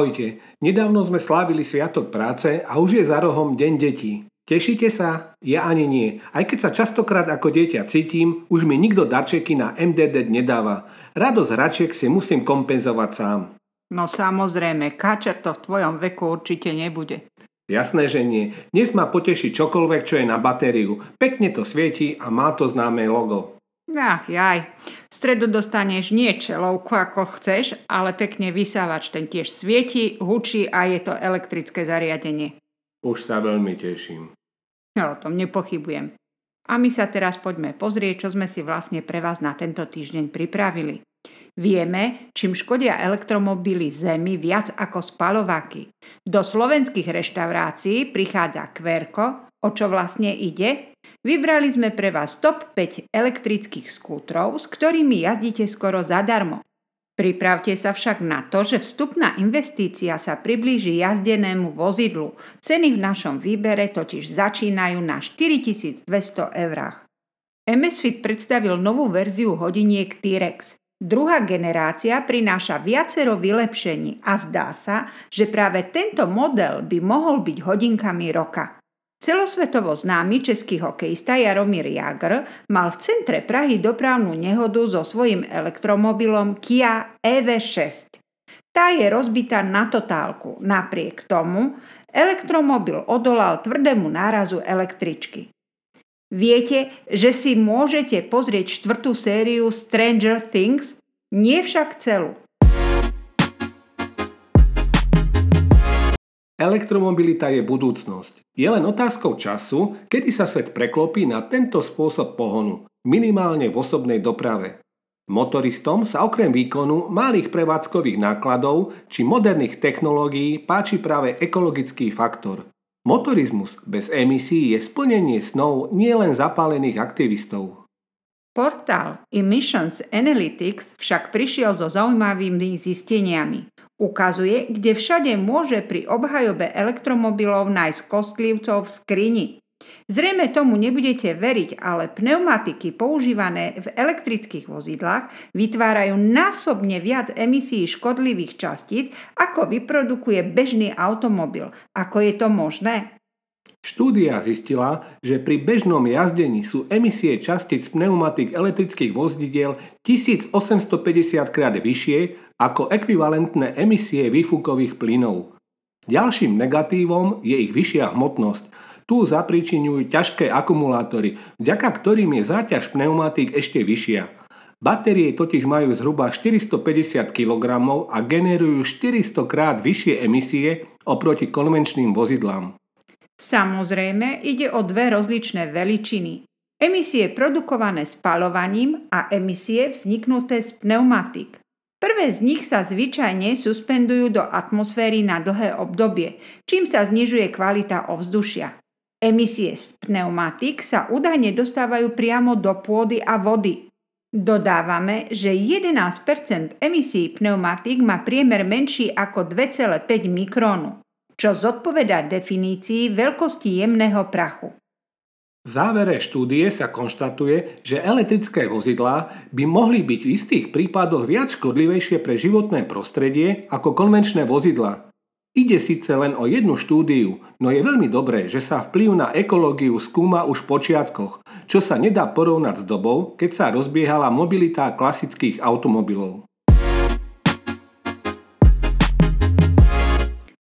Ahojte, nedávno sme slávili Sviatok práce a už je za rohom Deň detí. Tešíte sa? Ja ani nie. Aj keď sa častokrát ako dieťa cítim, už mi nikto darčeky na MDD nedáva. Radosť hračiek si musím kompenzovať sám. No samozrejme, kačer to v tvojom veku určite nebude. Jasné, že nie. Dnes ma poteší čokoľvek, čo je na batériu. Pekne to svieti a má to známe logo. Ach jaj, stredu dostaneš nie čelovku ako chceš, ale pekne vysávač, ten tiež svieti, hučí a je to elektrické zariadenie. Už sa veľmi teším. No, o tom nepochybujem. A my sa teraz poďme pozrieť, čo sme si vlastne pre vás na tento týždeň pripravili. Vieme, čím škodia elektromobily Zemi viac ako spalovaky. Do slovenských reštaurácií prichádza Kverko, o čo vlastne ide? Vybrali sme pre vás top 5 elektrických skútrov, s ktorými jazdíte skoro zadarmo. Pripravte sa však na to, že vstupná investícia sa priblíži jazdenému vozidlu. Ceny v našom výbere totiž začínajú na 4200 eurách. MSFit predstavil novú verziu hodiniek T-Rex. Druhá generácia prináša viacero vylepšení a zdá sa, že práve tento model by mohol byť hodinkami roka. Celosvetovo známy český hokejista Jaromír Jagr mal v centre Prahy dopravnú nehodu so svojím elektromobilom Kia EV6. Tá je rozbitá na totálku. Napriek tomu elektromobil odolal tvrdému nárazu električky. Viete, že si môžete pozrieť štvrtú sériu Stranger Things? Nie však celú. Elektromobilita je budúcnosť. Je len otázkou času, kedy sa svet preklopí na tento spôsob pohonu, minimálne v osobnej doprave. Motoristom sa okrem výkonu malých prevádzkových nákladov či moderných technológií páči práve ekologický faktor. Motorizmus bez emisí je splnenie snov nielen zapálených aktivistov. Portál Emissions Analytics však prišiel so zaujímavými zisteniami. Ukazuje, kde všade môže pri obhajobe elektromobilov nájsť kostlivcov v skrini. Zrejme tomu nebudete veriť, ale pneumatiky používané v elektrických vozidlách vytvárajú násobne viac emisí škodlivých častíc, ako vyprodukuje bežný automobil. Ako je to možné? Štúdia zistila, že pri bežnom jazdení sú emisie častíc pneumatik elektrických vozidiel 1850 krát vyššie ako ekvivalentné emisie výfukových plynov. Ďalším negatívom je ich vyššia hmotnosť. Tu zapričinujú ťažké akumulátory, vďaka ktorým je záťaž pneumatík ešte vyššia. Batérie totiž majú zhruba 450 kg a generujú 400 krát vyššie emisie oproti konvenčným vozidlám. Samozrejme ide o dve rozličné veličiny. Emisie produkované spalovaním a emisie vzniknuté z pneumatik. Prvé z nich sa zvyčajne suspendujú do atmosféry na dlhé obdobie, čím sa znižuje kvalita ovzdušia. Emisie z pneumatik sa údajne dostávajú priamo do pôdy a vody. Dodávame, že 11% emisí pneumatik má priemer menší ako 2,5 mikrónu, čo zodpovedá definícii veľkosti jemného prachu. V závere štúdie sa konštatuje, že elektrické vozidlá by mohli byť v istých prípadoch viac škodlivejšie pre životné prostredie ako konvenčné vozidlá. Ide síce len o jednu štúdiu, no je veľmi dobré, že sa vplyv na ekológiu skúma už v počiatkoch, čo sa nedá porovnať s dobou, keď sa rozbiehala mobilita klasických automobilov.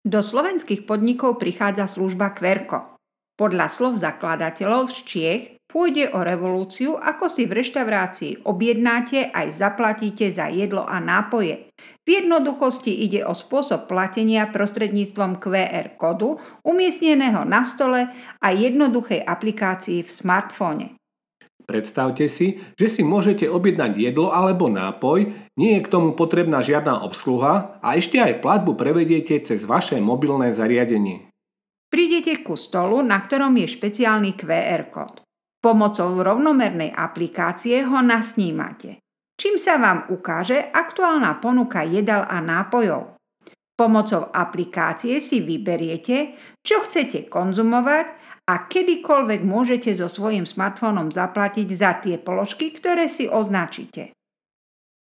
Do slovenských podnikov prichádza služba Kverko. Podľa slov zakladateľov z Čiech pôjde o revolúciu, ako si v reštaurácii objednáte aj zaplatíte za jedlo a nápoje. V jednoduchosti ide o spôsob platenia prostredníctvom QR kódu umiestneného na stole a jednoduchej aplikácii v smartfóne. Predstavte si, že si môžete objednať jedlo alebo nápoj, nie je k tomu potrebná žiadna obsluha a ešte aj platbu prevediete cez vaše mobilné zariadenie. Prídete ku stolu, na ktorom je špeciálny QR kód. Pomocou rovnomernej aplikácie ho nasnímate. Čím sa vám ukáže aktuálna ponuka jedal a nápojov. Pomocou aplikácie si vyberiete, čo chcete konzumovať a kedykoľvek môžete so svojím smartfónom zaplatiť za tie položky, ktoré si označíte.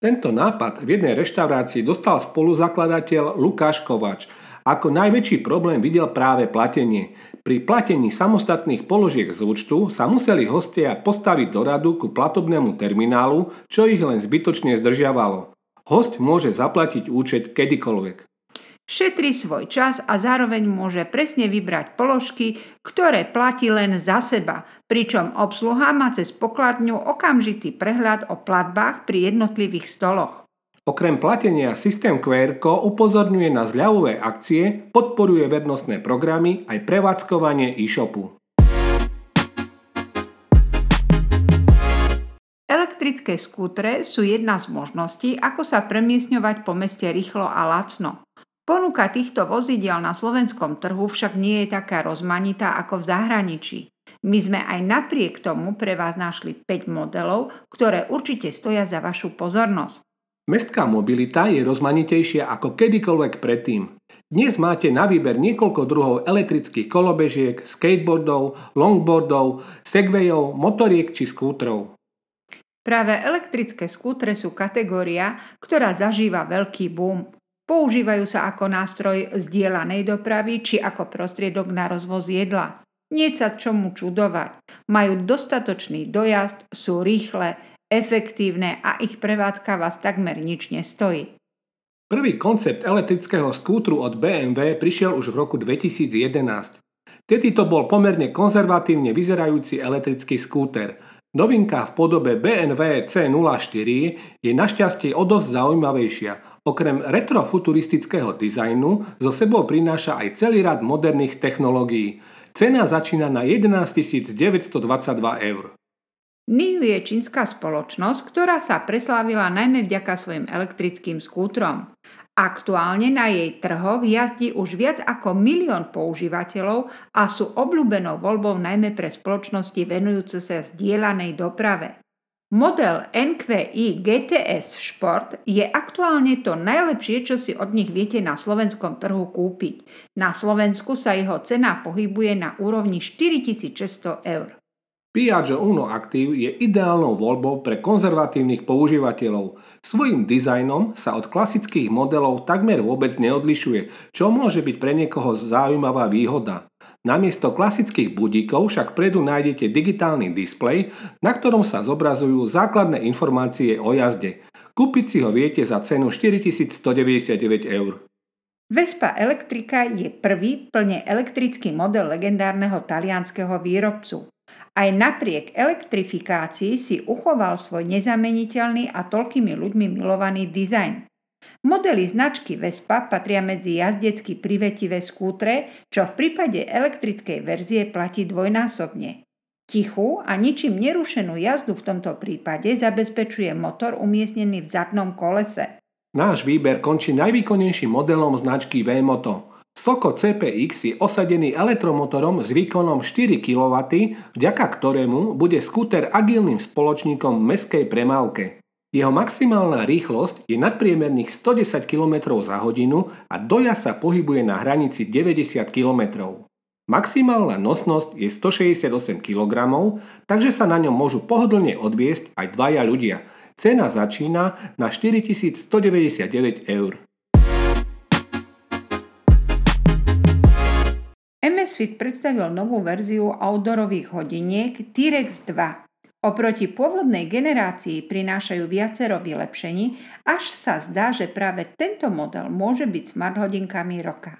Tento nápad v jednej reštaurácii dostal spoluzakladateľ Lukáš Kovač. Ako najväčší problém videl práve platenie. Pri platení samostatných položiek z účtu sa museli hostia postaviť do radu ku platobnému terminálu, čo ich len zbytočne zdržiavalo. Host môže zaplatiť účet kedykoľvek. Šetrí svoj čas a zároveň môže presne vybrať položky, ktoré platí len za seba, pričom obsluha má cez pokladňu okamžitý prehľad o platbách pri jednotlivých stoloch. Okrem platenia systém QR upozorňuje na zľavové akcie, podporuje vernostné programy aj prevádzkovanie e-shopu. Elektrické skútre sú jedna z možností, ako sa premiesňovať po meste rýchlo a lacno. Ponuka týchto vozidiel na slovenskom trhu však nie je taká rozmanitá ako v zahraničí. My sme aj napriek tomu pre vás našli 5 modelov, ktoré určite stoja za vašu pozornosť. Mestská mobilita je rozmanitejšia ako kedykoľvek predtým. Dnes máte na výber niekoľko druhov elektrických kolobežiek, skateboardov, longboardov, segwayov, motoriek či skútrov. Práve elektrické skútre sú kategória, ktorá zažíva veľký boom. Používajú sa ako nástroj zdieľanej dopravy či ako prostriedok na rozvoz jedla. Nie sa čomu čudovať. Majú dostatočný dojazd, sú rýchle, efektívne a ich prevádzka vás takmer nič nestojí. Prvý koncept elektrického skútru od BMW prišiel už v roku 2011. Tedy to bol pomerne konzervatívne vyzerajúci elektrický skúter. Novinka v podobe BMW C04 je našťastie o dosť zaujímavejšia – Okrem retrofuturistického dizajnu zo sebou prináša aj celý rad moderných technológií. Cena začína na 11 922 eur. NIU je čínska spoločnosť, ktorá sa preslávila najmä vďaka svojim elektrickým skútrom. Aktuálne na jej trhoch jazdí už viac ako milión používateľov a sú obľúbenou voľbou najmä pre spoločnosti venujúce sa zdieľanej doprave. Model NQI GTS Sport je aktuálne to najlepšie, čo si od nich viete na slovenskom trhu kúpiť. Na Slovensku sa jeho cena pohybuje na úrovni 4600 eur. Piaggio Uno Active je ideálnou voľbou pre konzervatívnych používateľov. Svojím dizajnom sa od klasických modelov takmer vôbec neodlišuje, čo môže byť pre niekoho zaujímavá výhoda. Namiesto klasických budíkov však predu nájdete digitálny displej, na ktorom sa zobrazujú základné informácie o jazde. Kúpiť si ho viete za cenu 4199 eur. Vespa Elektrika je prvý plne elektrický model legendárneho talianského výrobcu. Aj napriek elektrifikácii si uchoval svoj nezameniteľný a toľkými ľuďmi milovaný dizajn. Modely značky Vespa patria medzi jazdecky privetivé skútre, čo v prípade elektrickej verzie platí dvojnásobne. Tichú a ničím nerušenú jazdu v tomto prípade zabezpečuje motor umiestnený v zadnom kolese. Náš výber končí najvýkonnejším modelom značky V-Moto. Soko CPX je osadený elektromotorom s výkonom 4 kW, vďaka ktorému bude skúter agilným spoločníkom v meskej premávke. Jeho maximálna rýchlosť je nadpriemerných 110 km za hodinu a doja sa pohybuje na hranici 90 km. Maximálna nosnosť je 168 kg, takže sa na ňom môžu pohodlne odviesť aj dvaja ľudia. Cena začína na 4199 eur. MS Fit predstavil novú verziu outdoorových hodiniek T-Rex 2. Oproti pôvodnej generácii prinášajú viacero vylepšení, až sa zdá, že práve tento model môže byť smart hodinkami roka.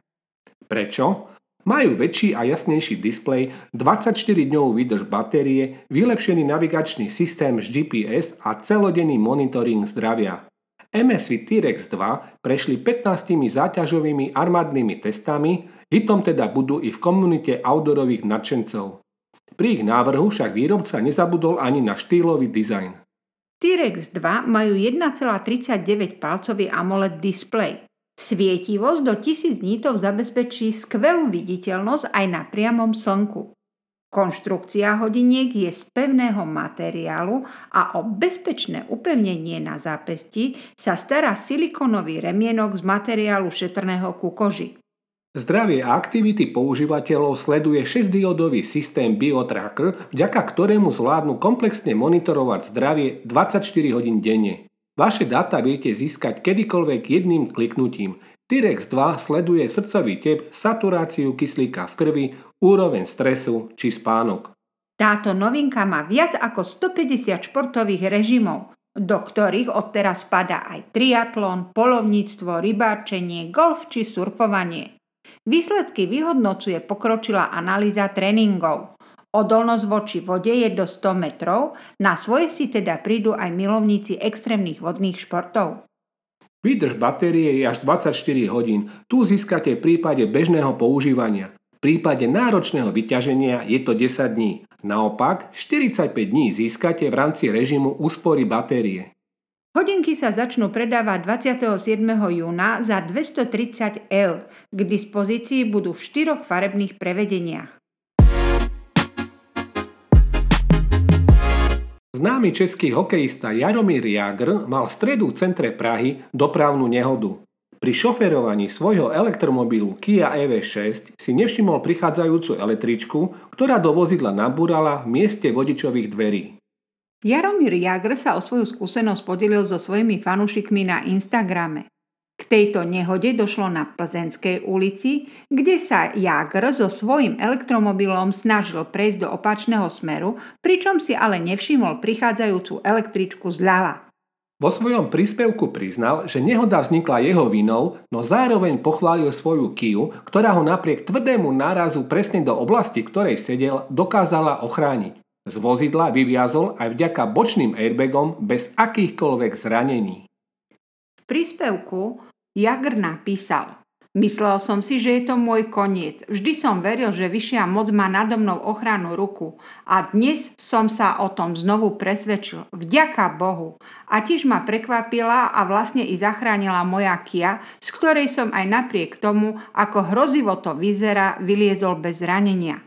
Prečo? Majú väčší a jasnejší displej, 24-dňovú výdrž batérie, vylepšený navigačný systém s GPS a celodenný monitoring zdravia. MSV T-Rex 2 prešli 15 záťažovými armádnymi testami, hitom teda budú i v komunite outdoorových nadšencov. Pri ich návrhu však výrobca nezabudol ani na štýlový dizajn. T-Rex 2 majú 1,39 palcový AMOLED displej. Svietivosť do 1000 nítov zabezpečí skvelú viditeľnosť aj na priamom slnku. Konštrukcia hodiniek je z pevného materiálu a o bezpečné upevnenie na zápesti sa stará silikonový remienok z materiálu šetrného ku koži. Zdravie a aktivity používateľov sleduje 6-diodový systém BioTracker, vďaka ktorému zvládnu komplexne monitorovať zdravie 24 hodín denne. Vaše dáta viete získať kedykoľvek jedným kliknutím. Tirex 2 sleduje srdcový tep, saturáciu kyslíka v krvi, úroveň stresu či spánok. Táto novinka má viac ako 150 športových režimov, do ktorých odteraz spada aj triatlon, polovníctvo, rybárčenie, golf či surfovanie. Výsledky vyhodnocuje pokročilá analýza tréningov. Odolnosť voči vode je do 100 metrov, na svoje si teda prídu aj milovníci extrémnych vodných športov. Výdrž batérie je až 24 hodín. Tu získate v prípade bežného používania. V prípade náročného vyťaženia je to 10 dní. Naopak, 45 dní získate v rámci režimu úspory batérie. Hodinky sa začnú predávať 27. júna za 230 eur. K dispozícii budú v štyroch farebných prevedeniach. Známy český hokejista Jaromír Jagr mal v stredu v centre Prahy dopravnú nehodu. Pri šoferovaní svojho elektromobilu Kia EV6 si nevšimol prichádzajúcu električku, ktorá do vozidla nabúrala v mieste vodičových dverí. Jaromír Jagr sa o svoju skúsenosť podelil so svojimi fanúšikmi na Instagrame. K tejto nehode došlo na Plzenskej ulici, kde sa Jagr so svojím elektromobilom snažil prejsť do opačného smeru, pričom si ale nevšimol prichádzajúcu električku zľava. Vo svojom príspevku priznal, že nehoda vznikla jeho vinou, no zároveň pochválil svoju Kiu, ktorá ho napriek tvrdému nárazu presne do oblasti, ktorej sedel, dokázala ochrániť. Z vozidla vyviazol aj vďaka bočným airbagom bez akýchkoľvek zranení. V príspevku Jagr napísal Myslel som si, že je to môj koniec. Vždy som veril, že vyššia moc má nado mnou ochranu ruku. A dnes som sa o tom znovu presvedčil. Vďaka Bohu. A tiež ma prekvapila a vlastne i zachránila moja Kia, z ktorej som aj napriek tomu, ako hrozivo to vyzerá, vyliezol bez zranenia.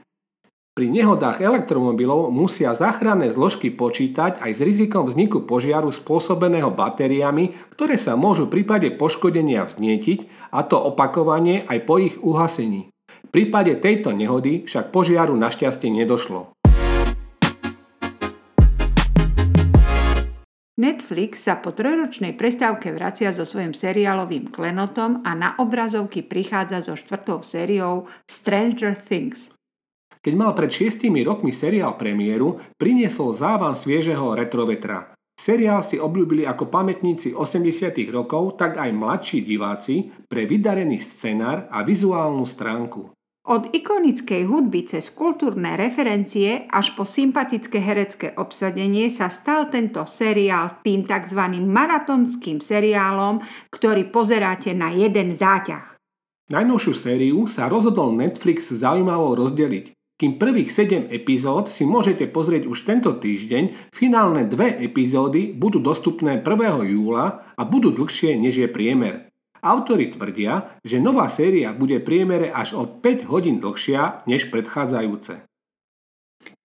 Pri nehodách elektromobilov musia záchranné zložky počítať aj s rizikom vzniku požiaru spôsobeného batériami, ktoré sa môžu v prípade poškodenia vznietiť, a to opakovanie aj po ich uhasení. V prípade tejto nehody však požiaru našťastie nedošlo. Netflix sa po trojročnej prestávke vracia so svojím seriálovým klenotom a na obrazovky prichádza so štvrtou sériou Stranger Things – keď mal pred šiestimi rokmi seriál premiéru, priniesol závan sviežeho retrovetra. Seriál si obľúbili ako pamätníci 80 rokov, tak aj mladší diváci pre vydarený scenár a vizuálnu stránku. Od ikonickej hudby cez kultúrne referencie až po sympatické herecké obsadenie sa stal tento seriál tým tzv. maratonským seriálom, ktorý pozeráte na jeden záťah. Najnovšiu sériu sa rozhodol Netflix zaujímavo rozdeliť. Kým prvých 7 epizód si môžete pozrieť už tento týždeň, finálne dve epizódy budú dostupné 1. júla a budú dlhšie než je priemer. Autori tvrdia, že nová séria bude priemere až o 5 hodín dlhšia než predchádzajúce.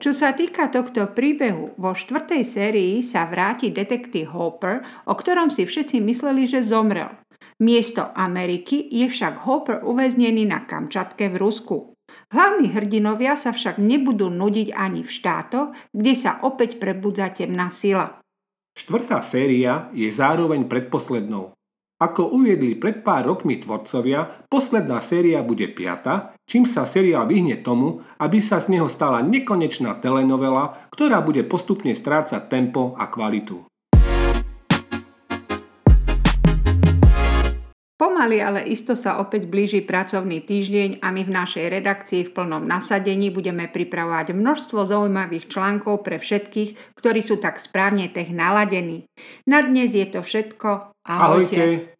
Čo sa týka tohto príbehu, vo štvrtej sérii sa vráti detektív Hopper, o ktorom si všetci mysleli, že zomrel. Miesto Ameriky je však Hopper uväznený na Kamčatke v Rusku. Hlavní hrdinovia sa však nebudú nudiť ani v štátoch, kde sa opäť prebudza temná sila. Štvrtá séria je zároveň predposlednou. Ako uviedli pred pár rokmi tvorcovia, posledná séria bude piata, čím sa seriál vyhne tomu, aby sa z neho stala nekonečná telenovela, ktorá bude postupne strácať tempo a kvalitu. Pomaly, ale isto sa opäť blíži pracovný týždeň a my v našej redakcii v plnom nasadení budeme pripravovať množstvo zaujímavých článkov pre všetkých, ktorí sú tak správne tech naladení. Na dnes je to všetko. Ahojte. Ahojte.